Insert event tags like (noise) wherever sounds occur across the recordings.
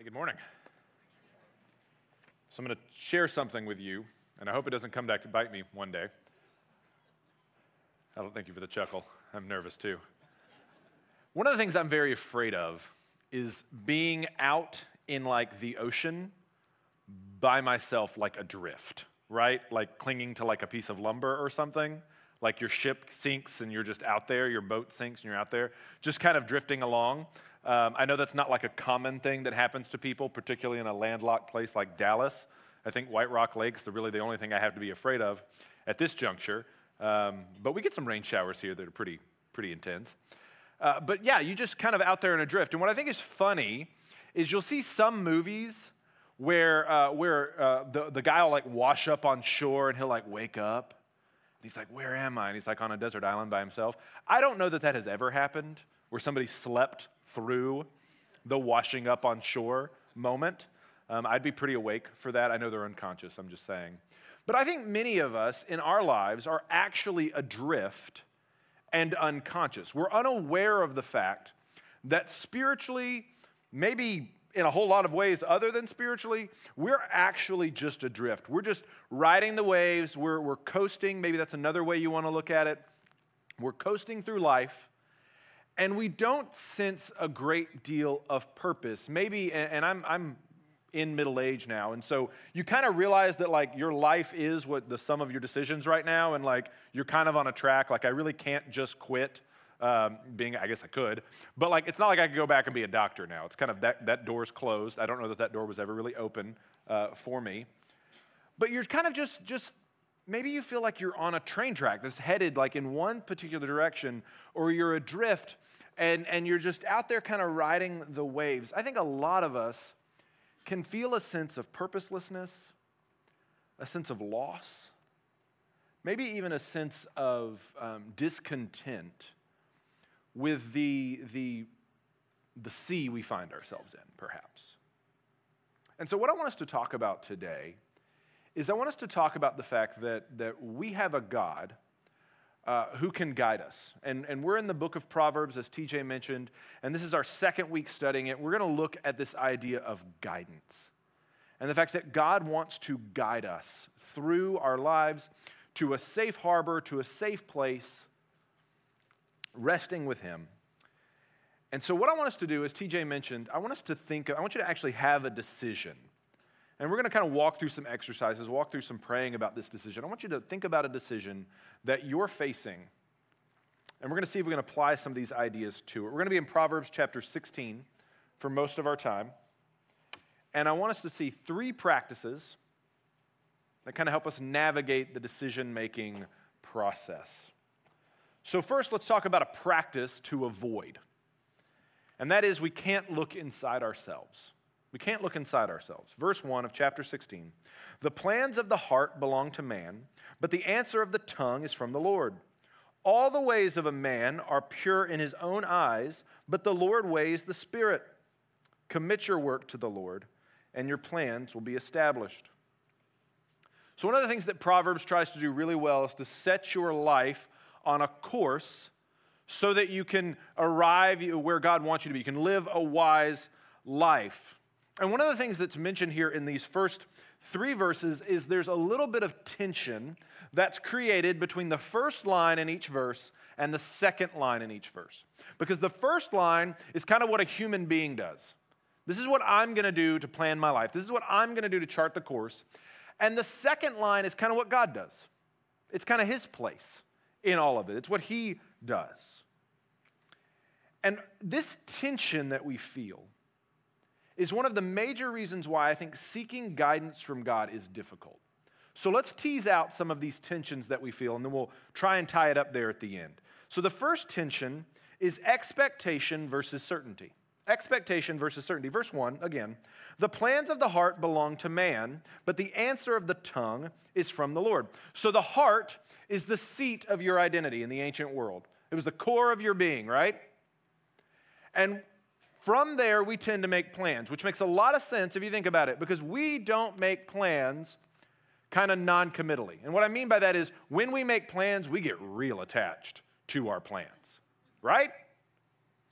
Hey, good morning. So I'm going to share something with you, and I hope it doesn't come back to bite me one day. I don't thank you for the chuckle. I'm nervous too. One of the things I'm very afraid of is being out in like the ocean by myself, like adrift, right? Like clinging to like a piece of lumber or something. Like your ship sinks and you're just out there, your boat sinks and you're out there, just kind of drifting along. Um, I know that's not like a common thing that happens to people, particularly in a landlocked place like Dallas. I think White Rock Lake's the really the only thing I have to be afraid of at this juncture. Um, but we get some rain showers here that are pretty, pretty intense. Uh, but yeah, you just kind of out there in a drift. And what I think is funny is you'll see some movies where, uh, where uh, the, the guy will like wash up on shore and he'll like wake up. And he's like, Where am I? And he's like on a desert island by himself. I don't know that that has ever happened where somebody slept through the washing up on shore moment. Um, I'd be pretty awake for that. I know they're unconscious, I'm just saying. But I think many of us in our lives are actually adrift and unconscious. We're unaware of the fact that spiritually, maybe in a whole lot of ways other than spiritually, we're actually just adrift. We're just riding the waves, we're, we're coasting. Maybe that's another way you want to look at it. We're coasting through life, and we don't sense a great deal of purpose. Maybe, and I'm, I'm in middle age now. And so you kind of realize that like your life is what the sum of your decisions right now. And like you're kind of on a track. Like I really can't just quit um, being, I guess I could, but like it's not like I could go back and be a doctor now. It's kind of that, that door's closed. I don't know that that door was ever really open uh, for me. But you're kind of just, just, maybe you feel like you're on a train track that's headed like in one particular direction, or you're adrift and, and you're just out there kind of riding the waves. I think a lot of us can feel a sense of purposelessness, a sense of loss, maybe even a sense of um, discontent with the, the, the sea we find ourselves in, perhaps. And so, what I want us to talk about today is I want us to talk about the fact that, that we have a God uh, who can guide us. And, and we're in the book of Proverbs, as TJ mentioned, and this is our second week studying it. We're going to look at this idea of guidance and the fact that God wants to guide us through our lives to a safe harbor, to a safe place, resting with Him. And so, what I want us to do, as TJ mentioned, I want us to think, I want you to actually have a decision. And we're going to kind of walk through some exercises, walk through some praying about this decision. I want you to think about a decision that you're facing. And we're going to see if we can apply some of these ideas to it. We're going to be in Proverbs chapter 16 for most of our time. And I want us to see three practices that kind of help us navigate the decision making process. So, first, let's talk about a practice to avoid. And that is, we can't look inside ourselves. We can't look inside ourselves. Verse 1 of chapter 16 The plans of the heart belong to man, but the answer of the tongue is from the Lord. All the ways of a man are pure in his own eyes, but the Lord weighs the spirit. Commit your work to the Lord, and your plans will be established. So, one of the things that Proverbs tries to do really well is to set your life on a course so that you can arrive where God wants you to be. You can live a wise life. And one of the things that's mentioned here in these first three verses is there's a little bit of tension that's created between the first line in each verse and the second line in each verse. Because the first line is kind of what a human being does. This is what I'm going to do to plan my life. This is what I'm going to do to chart the course. And the second line is kind of what God does. It's kind of his place in all of it. It's what he does. And this tension that we feel is one of the major reasons why I think seeking guidance from God is difficult. So let's tease out some of these tensions that we feel, and then we'll try and tie it up there at the end. So the first tension is expectation versus certainty. Expectation versus certainty. Verse 1, again, the plans of the heart belong to man, but the answer of the tongue is from the Lord. So the heart is the seat of your identity in the ancient world. It was the core of your being, right? And from there, we tend to make plans, which makes a lot of sense if you think about it, because we don't make plans kind of non committally. And what I mean by that is when we make plans, we get real attached to our plans, right?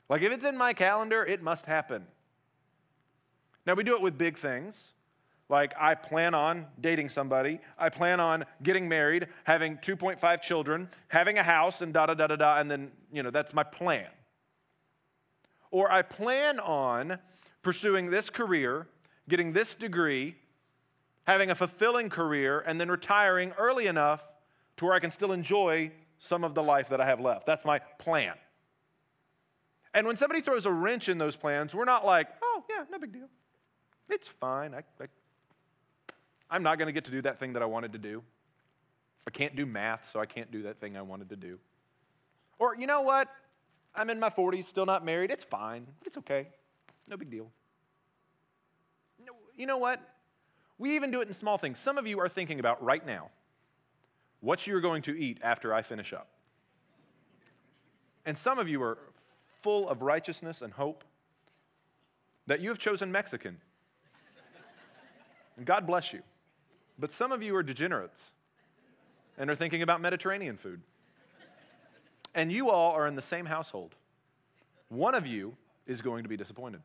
Like if it's in my calendar, it must happen. Now, we do it with big things. Like, I plan on dating somebody. I plan on getting married, having 2.5 children, having a house, and da da da da da. And then, you know, that's my plan. Or I plan on pursuing this career, getting this degree, having a fulfilling career, and then retiring early enough to where I can still enjoy some of the life that I have left. That's my plan. And when somebody throws a wrench in those plans, we're not like, oh, yeah, no big deal. It's fine. I, I, I'm not going to get to do that thing that I wanted to do. I can't do math, so I can't do that thing I wanted to do. Or, you know what? I'm in my 40s, still not married. It's fine. It's okay. No big deal. You know what? We even do it in small things. Some of you are thinking about right now what you're going to eat after I finish up. And some of you are full of righteousness and hope that you have chosen Mexican. And God bless you. But some of you are degenerates and are thinking about Mediterranean food. And you all are in the same household. One of you is going to be disappointed.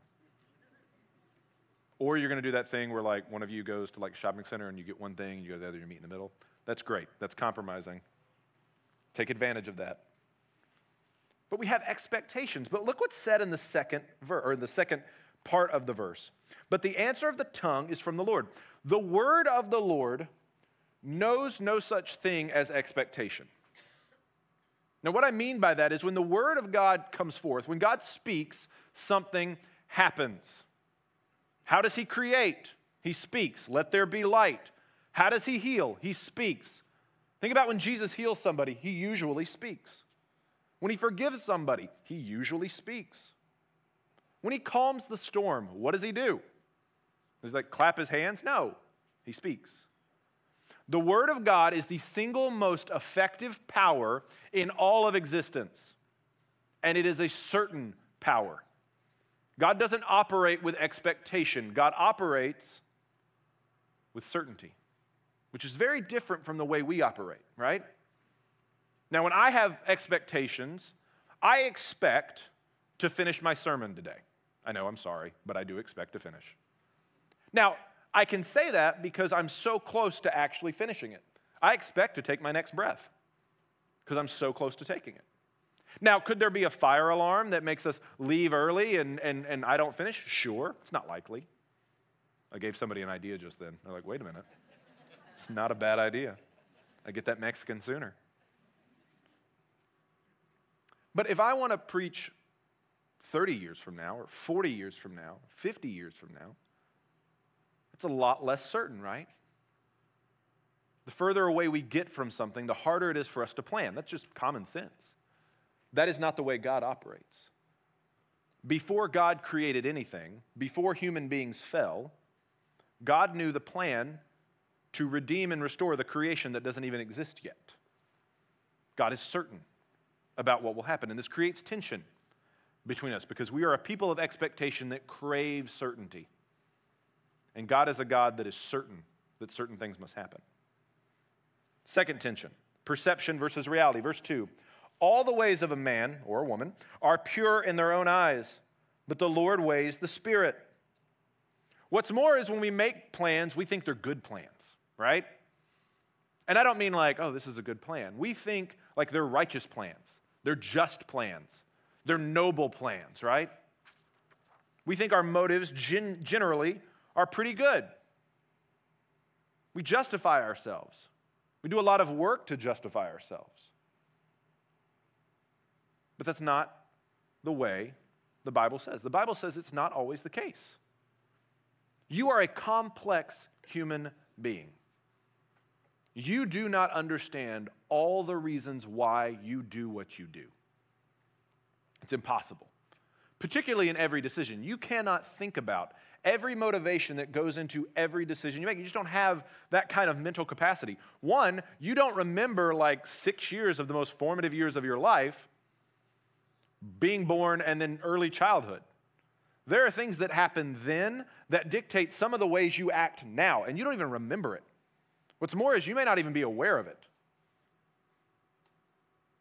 Or you're going to do that thing where, like, one of you goes to like a shopping center and you get one thing, and you go to the other, you meet in the middle. That's great. That's compromising. Take advantage of that. But we have expectations. But look what's said in the second verse, or in the second part of the verse. But the answer of the tongue is from the Lord. The word of the Lord knows no such thing as expectation. Now, what I mean by that is when the word of God comes forth, when God speaks, something happens. How does he create? He speaks, let there be light. How does he heal? He speaks. Think about when Jesus heals somebody, he usually speaks. When he forgives somebody, he usually speaks. When he calms the storm, what does he do? Does he like clap his hands? No, he speaks. The Word of God is the single most effective power in all of existence, and it is a certain power. God doesn't operate with expectation, God operates with certainty, which is very different from the way we operate, right? Now, when I have expectations, I expect to finish my sermon today. I know, I'm sorry, but I do expect to finish. Now, I can say that because I'm so close to actually finishing it. I expect to take my next breath because I'm so close to taking it. Now, could there be a fire alarm that makes us leave early and, and, and I don't finish? Sure, it's not likely. I gave somebody an idea just then. They're like, wait a minute. It's not a bad idea. I get that Mexican sooner. But if I want to preach 30 years from now, or 40 years from now, 50 years from now, it's a lot less certain, right? The further away we get from something, the harder it is for us to plan. That's just common sense. That is not the way God operates. Before God created anything, before human beings fell, God knew the plan to redeem and restore the creation that doesn't even exist yet. God is certain about what will happen, and this creates tension between us because we are a people of expectation that crave certainty. And God is a God that is certain that certain things must happen. Second tension perception versus reality. Verse 2 All the ways of a man or a woman are pure in their own eyes, but the Lord weighs the Spirit. What's more is when we make plans, we think they're good plans, right? And I don't mean like, oh, this is a good plan. We think like they're righteous plans, they're just plans, they're noble plans, right? We think our motives gen- generally are pretty good. We justify ourselves. We do a lot of work to justify ourselves. But that's not the way the Bible says. The Bible says it's not always the case. You are a complex human being. You do not understand all the reasons why you do what you do. It's impossible, particularly in every decision. You cannot think about every motivation that goes into every decision you make. You just don't have that kind of mental capacity. One, you don't remember like six years of the most formative years of your life, being born and then early childhood. There are things that happen then that dictate some of the ways you act now, and you don't even remember it. What's more is you may not even be aware of it.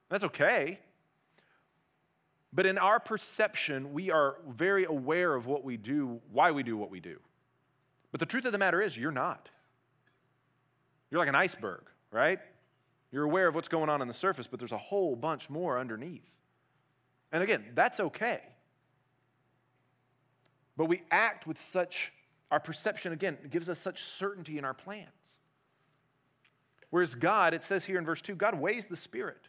That's okay. But in our perception, we are very aware of what we do, why we do what we do. But the truth of the matter is, you're not. You're like an iceberg, right? You're aware of what's going on on the surface, but there's a whole bunch more underneath. And again, that's okay. But we act with such, our perception, again, gives us such certainty in our plans. Whereas God, it says here in verse 2, God weighs the Spirit.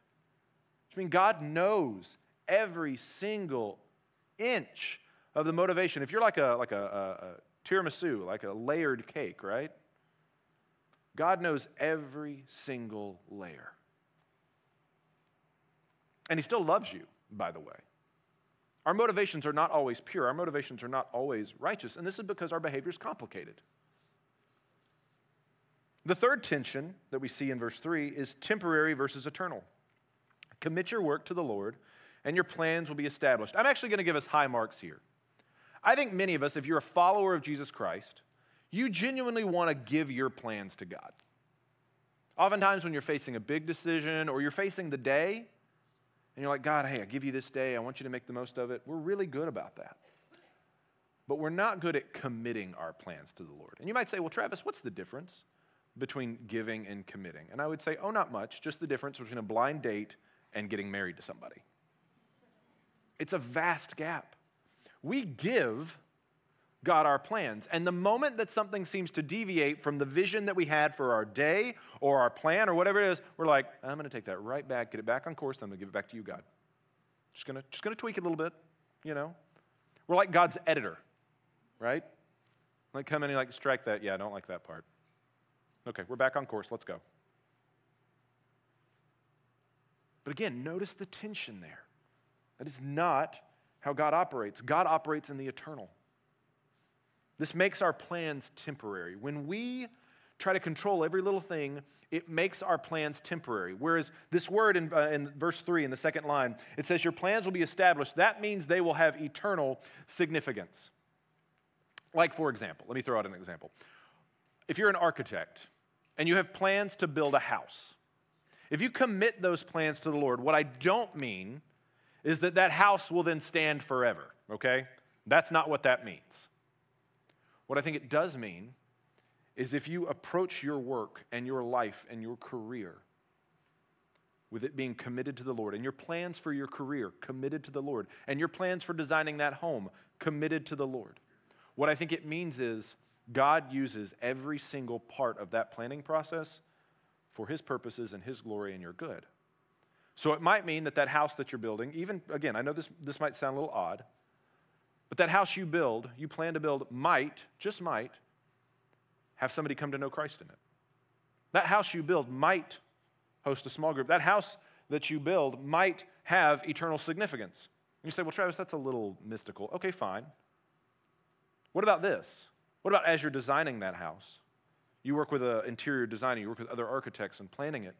Which means God knows every single inch of the motivation. If you're like a, like a, a, a tiramisu, like a layered cake, right? God knows every single layer. And He still loves you, by the way. Our motivations are not always pure, our motivations are not always righteous, and this is because our behavior is complicated. The third tension that we see in verse 3 is temporary versus eternal. Commit your work to the Lord, and your plans will be established. I'm actually going to give us high marks here. I think many of us, if you're a follower of Jesus Christ, you genuinely want to give your plans to God. Oftentimes, when you're facing a big decision or you're facing the day, and you're like, God, hey, I give you this day, I want you to make the most of it, we're really good about that. But we're not good at committing our plans to the Lord. And you might say, well, Travis, what's the difference? between giving and committing? And I would say, oh, not much, just the difference between a blind date and getting married to somebody. It's a vast gap. We give God our plans. And the moment that something seems to deviate from the vision that we had for our day or our plan or whatever it is, we're like, I'm going to take that right back, get it back on course, I'm going to give it back to you, God. Just going to just going to tweak it a little bit, you know. We're like God's editor, right? Like come in and like strike that. Yeah, I don't like that part. Okay, we're back on course. Let's go. But again, notice the tension there. That is not how God operates. God operates in the eternal. This makes our plans temporary. When we try to control every little thing, it makes our plans temporary. Whereas this word in, uh, in, verse 3, in the second line, it says, Your plans will be established. That means they will have eternal significance. Like, for example, let me throw out an example. If you're an architect and you have plans to build a house, if you commit those plans to the Lord, what I don't mean is that that house will then stand forever, okay? That's not what that means. What I think it does mean is if you approach your work and your life and your career with it being committed to the Lord, and your plans for your career committed to the Lord, and your plans for designing that home committed to the Lord, what I think it means is God uses every single part of that planning process for his purposes and his glory and your good. So it might mean that that house that you're building, even again, I know this, this might sound a little odd, but that house you build, you plan to build, might, just might, have somebody come to know Christ in it. That house you build might host a small group. That house that you build might have eternal significance. And you say, well, Travis, that's a little mystical. Okay, fine. What about this? What about as you're designing that house? You work with an interior designer, you work with other architects and planning it.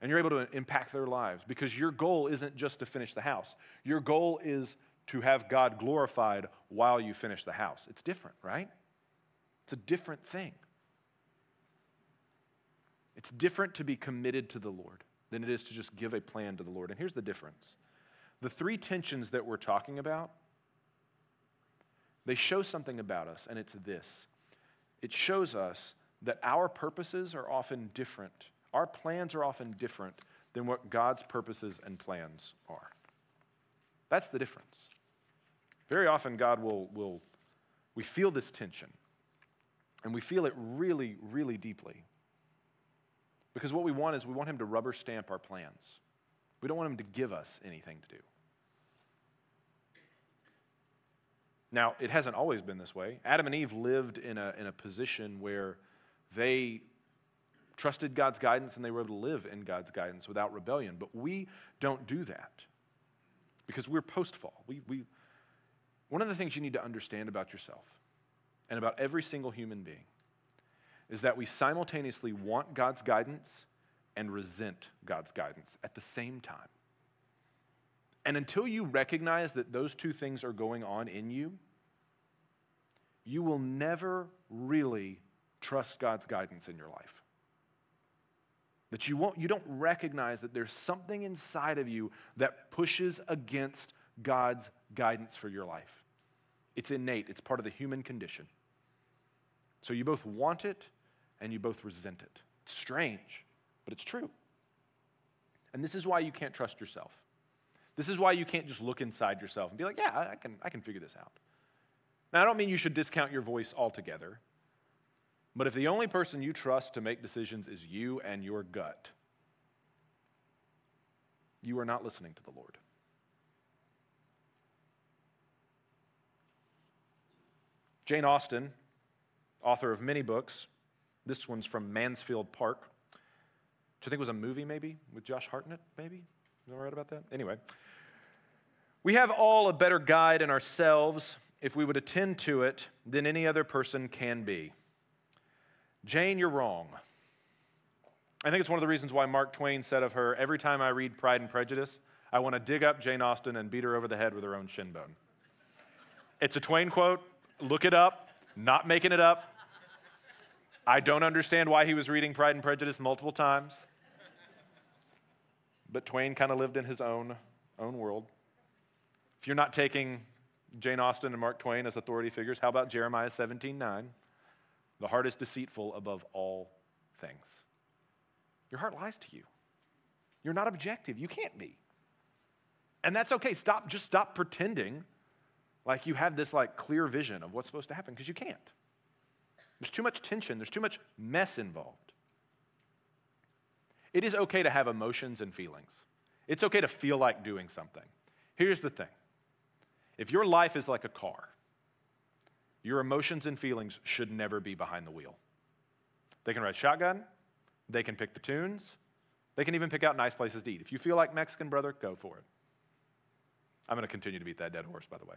And you're able to impact their lives because your goal isn't just to finish the house. Your goal is to have God glorified while you finish the house. It's different, right? It's a different thing. It's different to be committed to the Lord than it is to just give a plan to the Lord. And here's the difference the three tensions that we're talking about they show something about us, and it's this it shows us that our purposes are often different. Our plans are often different than what God's purposes and plans are. That's the difference. Very often, God will, will we feel this tension, and we feel it really, really deeply. Because what we want is we want Him to rubber stamp our plans. We don't want Him to give us anything to do. Now, it hasn't always been this way. Adam and Eve lived in a, in a position where they trusted God's guidance and they were able to live in God's guidance without rebellion. But we don't do that because we're post fall. We, we, one of the things you need to understand about yourself and about every single human being is that we simultaneously want God's guidance and resent God's guidance at the same time. And until you recognize that those two things are going on in you, you will never really trust God's guidance in your life. That you won't you don't recognize that there's something inside of you that pushes against God's guidance for your life. It's innate, it's part of the human condition. So you both want it and you both resent it. It's strange, but it's true. And this is why you can't trust yourself. This is why you can't just look inside yourself and be like, yeah, I can, I can figure this out. Now, I don't mean you should discount your voice altogether, but if the only person you trust to make decisions is you and your gut, you are not listening to the Lord. Jane Austen, author of many books, this one's from Mansfield Park, which I think was a movie maybe with Josh Hartnett, maybe? Am I right about that? Anyway, we have all a better guide in ourselves if we would attend to it than any other person can be. Jane, you're wrong. I think it's one of the reasons why Mark Twain said of her every time I read Pride and Prejudice, I want to dig up Jane Austen and beat her over the head with her own shin bone. It's a Twain quote. Look it up. Not making it up. I don't understand why he was reading Pride and Prejudice multiple times. But Twain kind of lived in his own, own world. If you're not taking Jane Austen and Mark Twain as authority figures, how about Jeremiah 17 9? The heart is deceitful above all things. Your heart lies to you. You're not objective. You can't be. And that's okay. Stop, just stop pretending like you have this like clear vision of what's supposed to happen because you can't. There's too much tension, there's too much mess involved. It is okay to have emotions and feelings. It's okay to feel like doing something. Here's the thing if your life is like a car, your emotions and feelings should never be behind the wheel. They can ride shotgun, they can pick the tunes, they can even pick out nice places to eat. If you feel like Mexican, brother, go for it. I'm going to continue to beat that dead horse, by the way.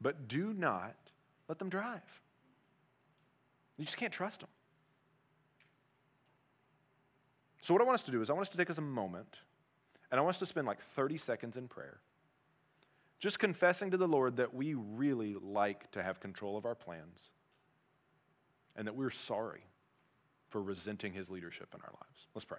But do not let them drive. You just can't trust them. So, what I want us to do is, I want us to take us a moment and I want us to spend like 30 seconds in prayer just confessing to the Lord that we really like to have control of our plans and that we're sorry for resenting his leadership in our lives. Let's pray.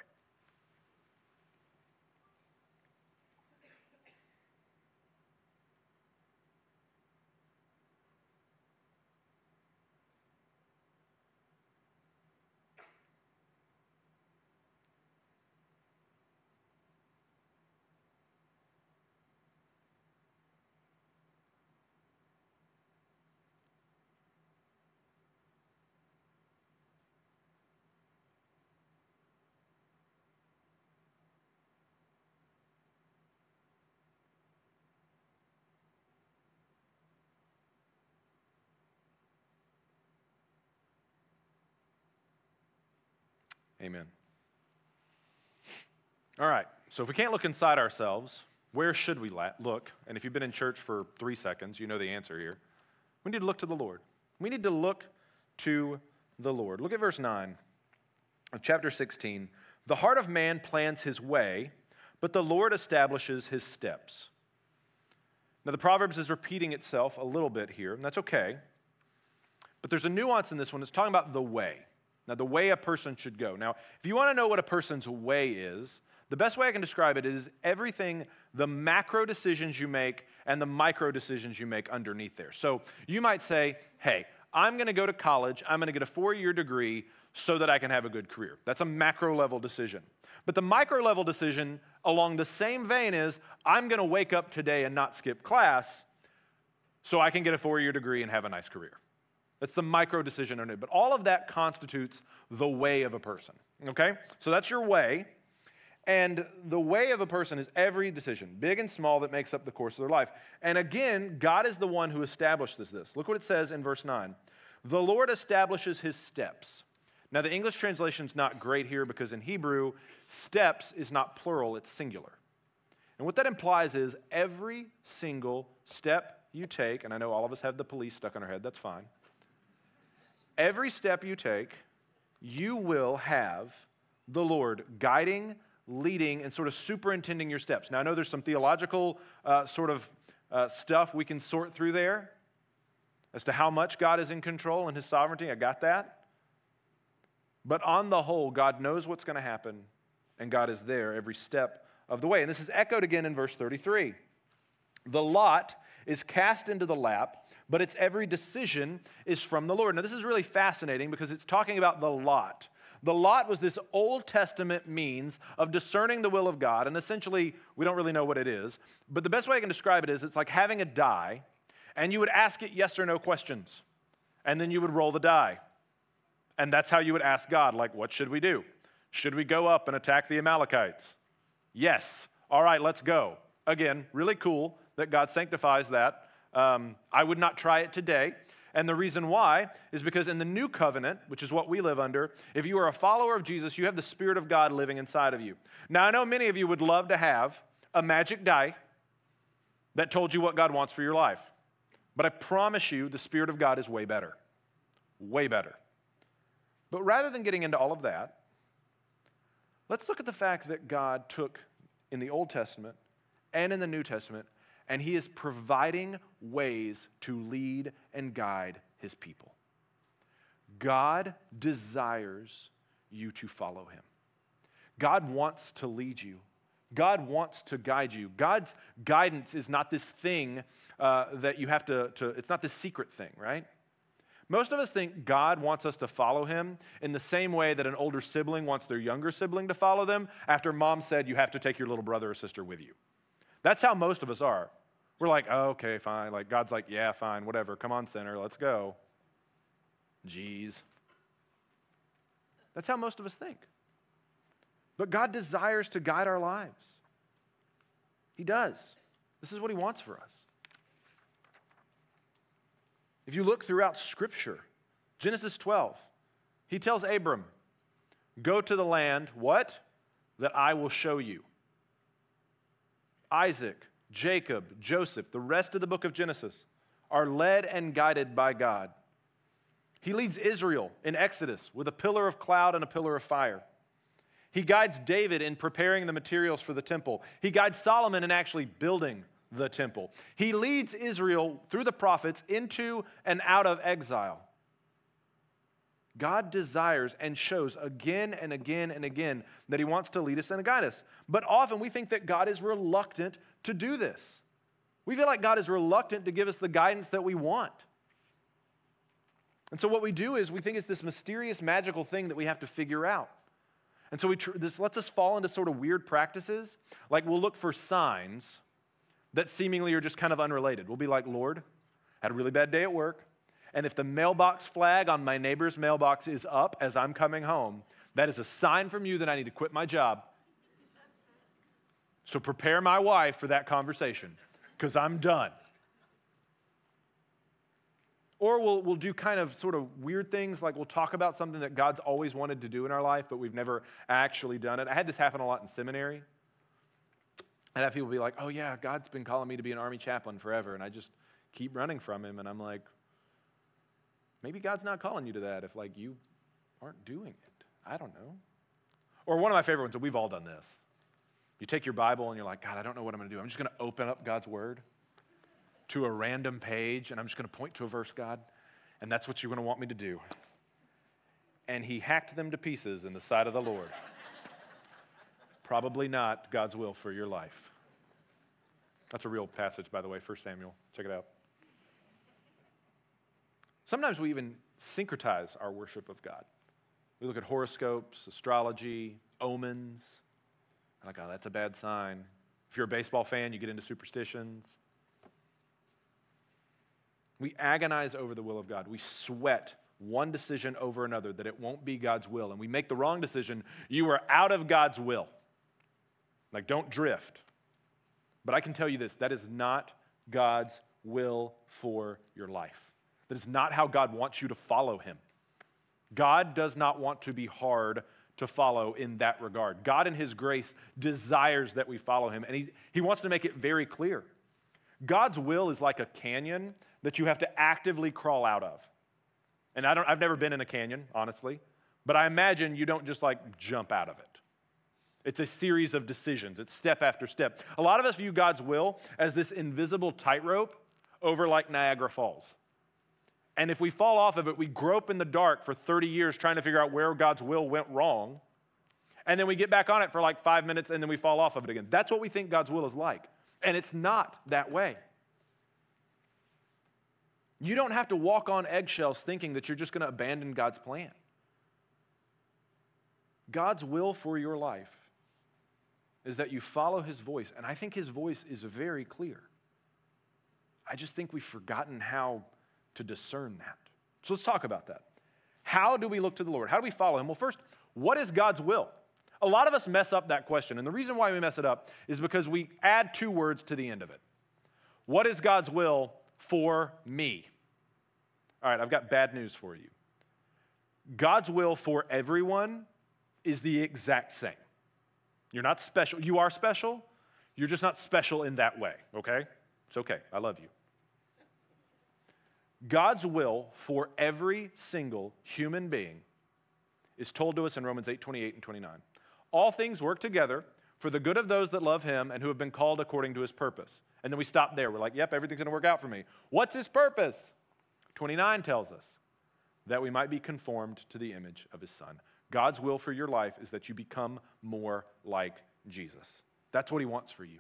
Amen. All right, so if we can't look inside ourselves, where should we look? And if you've been in church for three seconds, you know the answer here. We need to look to the Lord. We need to look to the Lord. Look at verse 9 of chapter 16. The heart of man plans his way, but the Lord establishes his steps. Now, the Proverbs is repeating itself a little bit here, and that's okay. But there's a nuance in this one. It's talking about the way. Now, the way a person should go. Now, if you want to know what a person's way is, the best way I can describe it is everything, the macro decisions you make and the micro decisions you make underneath there. So you might say, hey, I'm going to go to college, I'm going to get a four year degree so that I can have a good career. That's a macro level decision. But the micro level decision along the same vein is I'm going to wake up today and not skip class so I can get a four year degree and have a nice career. That's the micro decision on it. But all of that constitutes the way of a person. Okay? So that's your way. And the way of a person is every decision, big and small, that makes up the course of their life. And again, God is the one who establishes this. Look what it says in verse 9 The Lord establishes his steps. Now, the English translation is not great here because in Hebrew, steps is not plural, it's singular. And what that implies is every single step you take, and I know all of us have the police stuck on our head, that's fine every step you take, you will have the Lord guiding, leading, and sort of superintending your steps. Now, I know there's some theological uh, sort of uh, stuff we can sort through there as to how much God is in control and his sovereignty. I got that. But on the whole, God knows what's going to happen, and God is there every step of the way. And this is echoed again in verse 33. The lot is cast into the lap, but its every decision is from the Lord. Now, this is really fascinating because it's talking about the lot. The lot was this Old Testament means of discerning the will of God, and essentially, we don't really know what it is. But the best way I can describe it is it's like having a die, and you would ask it yes or no questions, and then you would roll the die. And that's how you would ask God, like, what should we do? Should we go up and attack the Amalekites? Yes. All right, let's go. Again, really cool that God sanctifies that. Um, I would not try it today. And the reason why is because in the new covenant, which is what we live under, if you are a follower of Jesus, you have the Spirit of God living inside of you. Now, I know many of you would love to have a magic die that told you what God wants for your life. But I promise you, the Spirit of God is way better. Way better. But rather than getting into all of that, let's look at the fact that God took in the Old Testament and in the New Testament and he is providing ways to lead and guide his people. God desires you to follow him. God wants to lead you. God wants to guide you. God's guidance is not this thing uh, that you have to, to, it's not this secret thing, right? Most of us think God wants us to follow him in the same way that an older sibling wants their younger sibling to follow them after mom said you have to take your little brother or sister with you. That's how most of us are. We're like, oh, okay, fine. Like, God's like, yeah, fine, whatever. Come on, sinner, let's go. Jeez. That's how most of us think. But God desires to guide our lives. He does. This is what He wants for us. If you look throughout Scripture, Genesis 12, He tells Abram, Go to the land, what? That I will show you. Isaac, Jacob, Joseph, the rest of the book of Genesis are led and guided by God. He leads Israel in Exodus with a pillar of cloud and a pillar of fire. He guides David in preparing the materials for the temple. He guides Solomon in actually building the temple. He leads Israel through the prophets into and out of exile. God desires and shows again and again and again that He wants to lead us and guide us. But often we think that God is reluctant to do this. We feel like God is reluctant to give us the guidance that we want. And so what we do is we think it's this mysterious, magical thing that we have to figure out. And so we tr- this lets us fall into sort of weird practices. Like we'll look for signs that seemingly are just kind of unrelated. We'll be like, Lord, had a really bad day at work. And if the mailbox flag on my neighbor's mailbox is up as I'm coming home, that is a sign from you that I need to quit my job so prepare my wife for that conversation because I'm done. Or we'll, we'll do kind of sort of weird things, like we'll talk about something that God's always wanted to do in our life, but we've never actually done it. I had this happen a lot in seminary. I'd have people be like, oh, yeah, God's been calling me to be an army chaplain forever. And I just keep running from him. And I'm like, maybe God's not calling you to that if, like, you aren't doing it. I don't know. Or one of my favorite ones, we've all done this. You take your Bible and you're like, God, I don't know what I'm going to do. I'm just going to open up God's Word to a random page and I'm just going to point to a verse, God, and that's what you're going to want me to do. And he hacked them to pieces in the sight of the Lord. (laughs) Probably not God's will for your life. That's a real passage, by the way, 1 Samuel. Check it out. Sometimes we even syncretize our worship of God. We look at horoscopes, astrology, omens like, oh, that's a bad sign. If you're a baseball fan, you get into superstitions. We agonize over the will of God. We sweat one decision over another that it won't be God's will. And we make the wrong decision. You are out of God's will. Like, don't drift. But I can tell you this that is not God's will for your life. That is not how God wants you to follow Him. God does not want to be hard to follow in that regard. God, in His grace, desires that we follow Him, and he, he wants to make it very clear. God's will is like a canyon that you have to actively crawl out of. And I don't, I've never been in a canyon, honestly, but I imagine you don't just like jump out of it. It's a series of decisions, it's step after step. A lot of us view God's will as this invisible tightrope over like Niagara Falls. And if we fall off of it, we grope in the dark for 30 years trying to figure out where God's will went wrong. And then we get back on it for like five minutes and then we fall off of it again. That's what we think God's will is like. And it's not that way. You don't have to walk on eggshells thinking that you're just going to abandon God's plan. God's will for your life is that you follow his voice. And I think his voice is very clear. I just think we've forgotten how to discern that. So let's talk about that. How do we look to the Lord? How do we follow him? Well, first, what is God's will? A lot of us mess up that question. And the reason why we mess it up is because we add two words to the end of it. What is God's will for me? All right, I've got bad news for you. God's will for everyone is the exact same. You're not special. You are special. You're just not special in that way, okay? It's okay. I love you. God's will for every single human being is told to us in Romans 8 28 and 29. All things work together for the good of those that love him and who have been called according to his purpose. And then we stop there. We're like, yep, everything's going to work out for me. What's his purpose? 29 tells us that we might be conformed to the image of his son. God's will for your life is that you become more like Jesus. That's what he wants for you.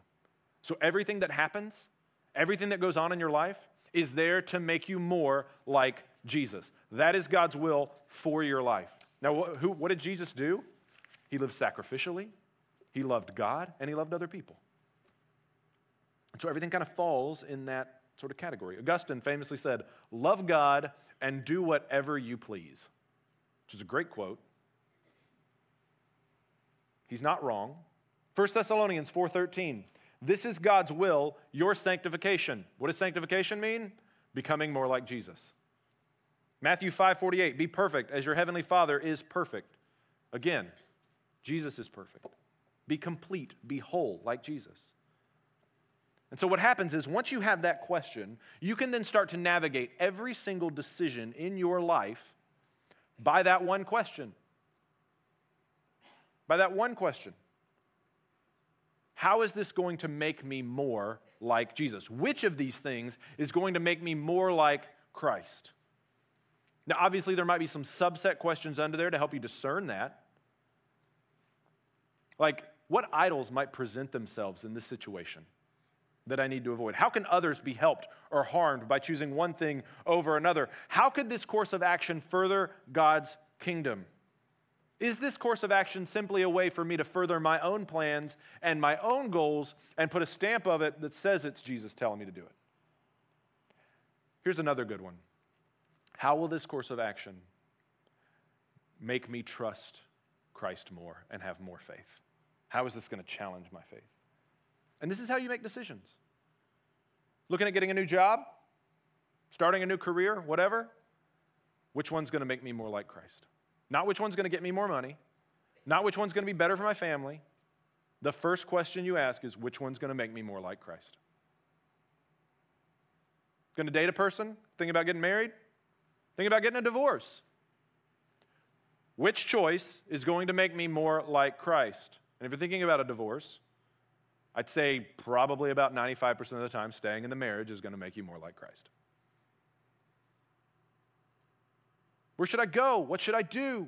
So everything that happens, everything that goes on in your life is there to make you more like Jesus. That is God's will for your life. Now, who, what did Jesus do? He lived sacrificially, he loved God, and he loved other people. And so everything kind of falls in that sort of category. Augustine famously said, Love God and do whatever you please, which is a great quote. He's not wrong. 1 Thessalonians 4:13. This is God's will, your sanctification. What does sanctification mean? Becoming more like Jesus. Matthew 5:48. Be perfect as your heavenly Father is perfect. Again, Jesus is perfect. Be complete, be whole like Jesus. And so, what happens is once you have that question, you can then start to navigate every single decision in your life by that one question by that one question How is this going to make me more like Jesus? Which of these things is going to make me more like Christ? Now, obviously, there might be some subset questions under there to help you discern that. Like, what idols might present themselves in this situation that I need to avoid? How can others be helped or harmed by choosing one thing over another? How could this course of action further God's kingdom? Is this course of action simply a way for me to further my own plans and my own goals and put a stamp of it that says it's Jesus telling me to do it? Here's another good one. How will this course of action make me trust Christ more and have more faith? How is this going to challenge my faith? And this is how you make decisions. Looking at getting a new job, starting a new career, whatever, which one's going to make me more like Christ? Not which one's going to get me more money, not which one's going to be better for my family. The first question you ask is which one's going to make me more like Christ? Going to date a person? Think about getting married? Think about getting a divorce? Which choice is going to make me more like Christ? And if you're thinking about a divorce, I'd say probably about 95% of the time, staying in the marriage is going to make you more like Christ. Where should I go? What should I do?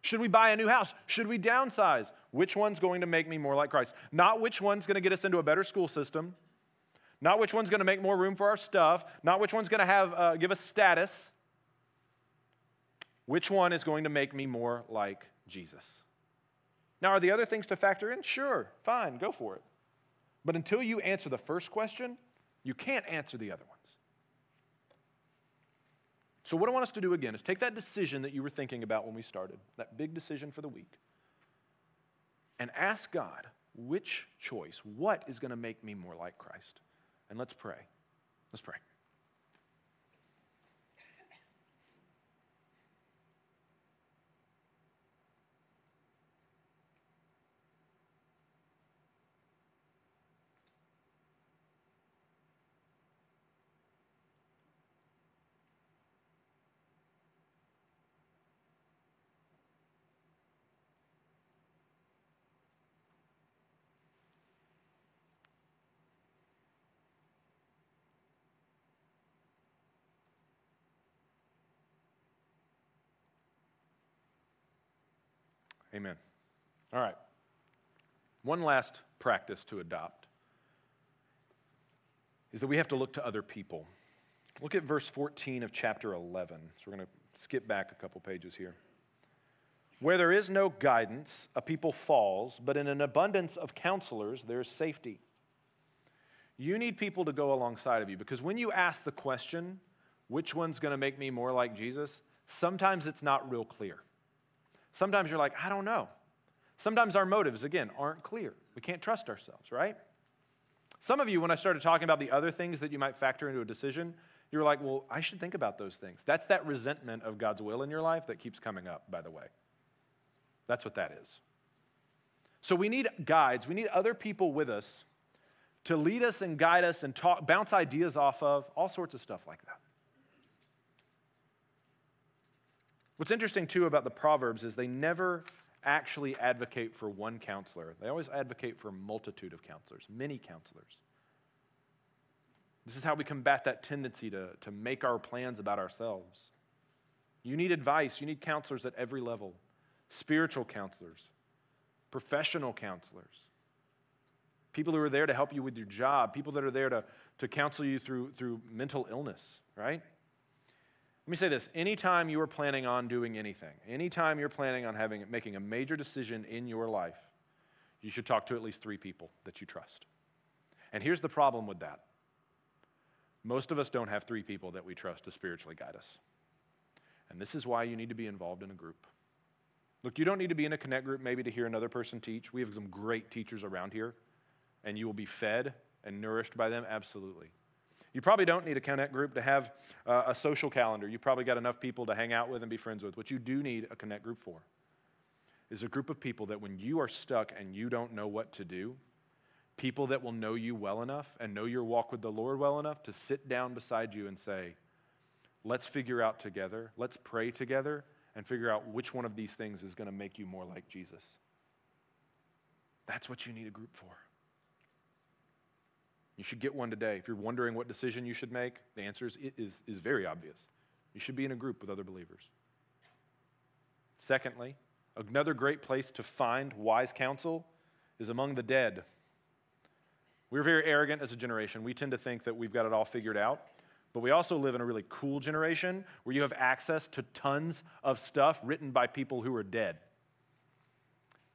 Should we buy a new house? Should we downsize? Which one's going to make me more like Christ? Not which one's going to get us into a better school system. Not which one's going to make more room for our stuff. Not which one's going to have uh, give us status. Which one is going to make me more like Jesus? Now, are the other things to factor in? Sure, fine, go for it. But until you answer the first question, you can't answer the other one. So, what I want us to do again is take that decision that you were thinking about when we started, that big decision for the week, and ask God, which choice, what is going to make me more like Christ? And let's pray. Let's pray. Amen. All right. One last practice to adopt is that we have to look to other people Look at verse 14 of chapter 11. So we're going to skip back a couple pages here. Where there is no guidance, a people falls, but in an abundance of counselors, there is safety. You need people to go alongside of you because when you ask the question, which one's going to make me more like Jesus, sometimes it's not real clear. Sometimes you're like, I don't know. Sometimes our motives, again, aren't clear. We can't trust ourselves, right? Some of you, when I started talking about the other things that you might factor into a decision, you were like, well, I should think about those things. That's that resentment of God's will in your life that keeps coming up, by the way. That's what that is. So we need guides, we need other people with us to lead us and guide us and talk, bounce ideas off of, all sorts of stuff like that. What's interesting too about the Proverbs is they never actually advocate for one counselor. They always advocate for a multitude of counselors, many counselors. This is how we combat that tendency to, to make our plans about ourselves. You need advice, you need counselors at every level spiritual counselors, professional counselors, people who are there to help you with your job, people that are there to, to counsel you through, through mental illness, right? Let me say this anytime you are planning on doing anything, anytime you're planning on having, making a major decision in your life, you should talk to at least three people that you trust. And here's the problem with that most of us don't have three people that we trust to spiritually guide us. And this is why you need to be involved in a group. Look, you don't need to be in a connect group maybe to hear another person teach. We have some great teachers around here, and you will be fed and nourished by them, absolutely. You probably don't need a connect group to have uh, a social calendar. You've probably got enough people to hang out with and be friends with. What you do need a connect group for is a group of people that when you are stuck and you don't know what to do, people that will know you well enough and know your walk with the Lord well enough to sit down beside you and say, let's figure out together, let's pray together, and figure out which one of these things is going to make you more like Jesus. That's what you need a group for. You should get one today. If you're wondering what decision you should make, the answer is, is, is very obvious. You should be in a group with other believers. Secondly, another great place to find wise counsel is among the dead. We're very arrogant as a generation. We tend to think that we've got it all figured out. But we also live in a really cool generation where you have access to tons of stuff written by people who are dead.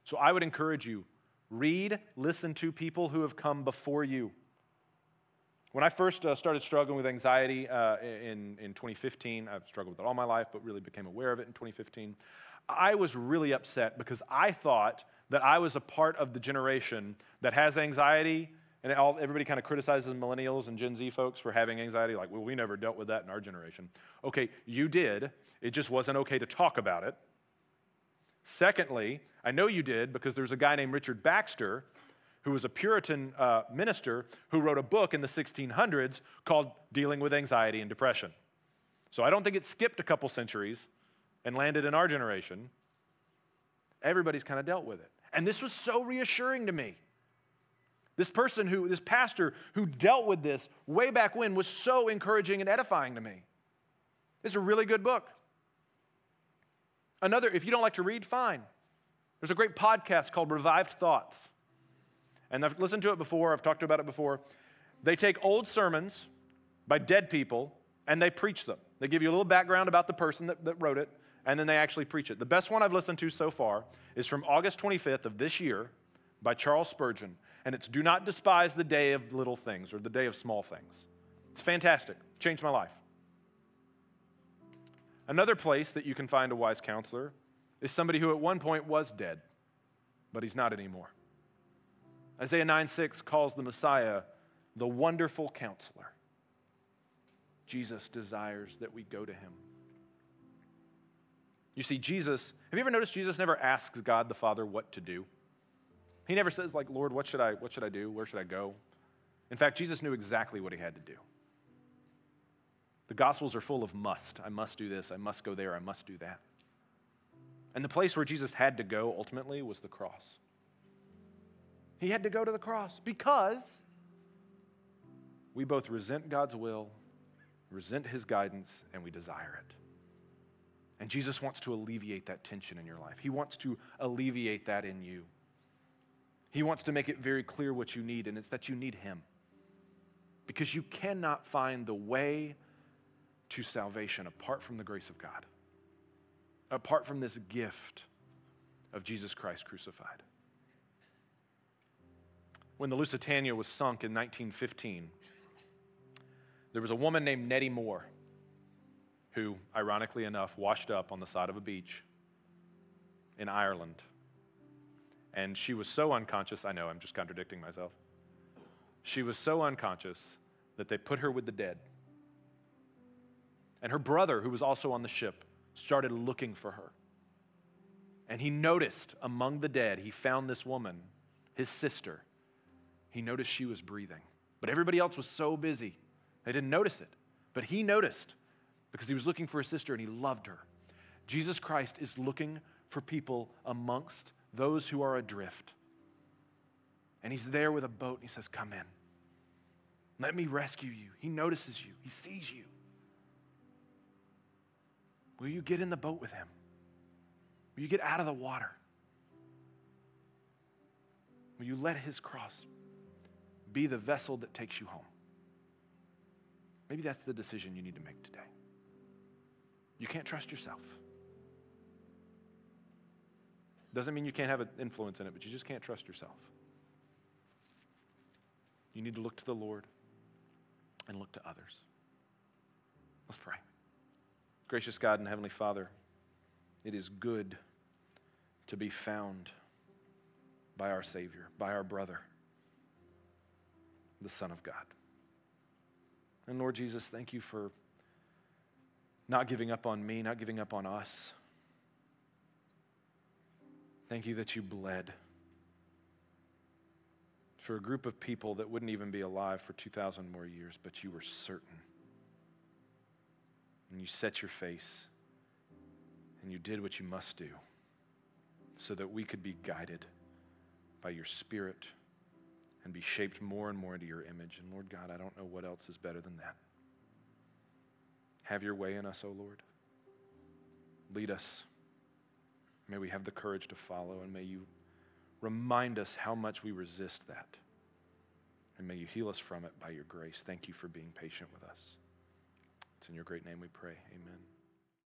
So I would encourage you read, listen to people who have come before you. When I first uh, started struggling with anxiety uh, in, in 2015, I've struggled with it all my life, but really became aware of it in 2015. I was really upset because I thought that I was a part of the generation that has anxiety, and all, everybody kind of criticizes millennials and Gen Z folks for having anxiety, like, well, we never dealt with that in our generation. Okay, you did, it just wasn't okay to talk about it. Secondly, I know you did because there's a guy named Richard Baxter who was a Puritan uh, minister who wrote a book in the 1600s called Dealing with Anxiety and Depression. So I don't think it skipped a couple centuries and landed in our generation. Everybody's kind of dealt with it. And this was so reassuring to me. This person who, this pastor who dealt with this way back when was so encouraging and edifying to me. It's a really good book. Another, if you don't like to read, fine. There's a great podcast called Revived Thoughts and I've listened to it before, I've talked about it before. They take old sermons by dead people and they preach them. They give you a little background about the person that, that wrote it, and then they actually preach it. The best one I've listened to so far is from August 25th of this year by Charles Spurgeon, and it's Do Not Despise the Day of Little Things or the Day of Small Things. It's fantastic, changed my life. Another place that you can find a wise counselor is somebody who at one point was dead, but he's not anymore. Isaiah 9 6 calls the Messiah the wonderful counselor. Jesus desires that we go to him. You see, Jesus, have you ever noticed Jesus never asks God the Father what to do? He never says, like, Lord, what should I, what should I do? Where should I go? In fact, Jesus knew exactly what he had to do. The Gospels are full of must. I must do this. I must go there. I must do that. And the place where Jesus had to go ultimately was the cross. He had to go to the cross because we both resent God's will, resent His guidance, and we desire it. And Jesus wants to alleviate that tension in your life. He wants to alleviate that in you. He wants to make it very clear what you need, and it's that you need Him. Because you cannot find the way to salvation apart from the grace of God, apart from this gift of Jesus Christ crucified. When the Lusitania was sunk in 1915, there was a woman named Nettie Moore who, ironically enough, washed up on the side of a beach in Ireland. And she was so unconscious, I know I'm just contradicting myself. She was so unconscious that they put her with the dead. And her brother, who was also on the ship, started looking for her. And he noticed among the dead, he found this woman, his sister. He noticed she was breathing. But everybody else was so busy, they didn't notice it. But he noticed because he was looking for a sister and he loved her. Jesus Christ is looking for people amongst those who are adrift. And he's there with a boat and he says, Come in. Let me rescue you. He notices you, he sees you. Will you get in the boat with him? Will you get out of the water? Will you let his cross be the vessel that takes you home? Maybe that's the decision you need to make today. You can't trust yourself. Doesn't mean you can't have an influence in it, but you just can't trust yourself. You need to look to the Lord and look to others. Let's pray. Gracious God and Heavenly Father, it is good to be found by our Savior, by our brother, the Son of God. And Lord Jesus, thank you for not giving up on me, not giving up on us. Thank you that you bled for a group of people that wouldn't even be alive for 2,000 more years, but you were certain. And you set your face and you did what you must do so that we could be guided by your Spirit and be shaped more and more into your image. And Lord God, I don't know what else is better than that. Have your way in us, O Lord. Lead us. May we have the courage to follow, and may you remind us how much we resist that. And may you heal us from it by your grace. Thank you for being patient with us. It's in your great name we pray. Amen.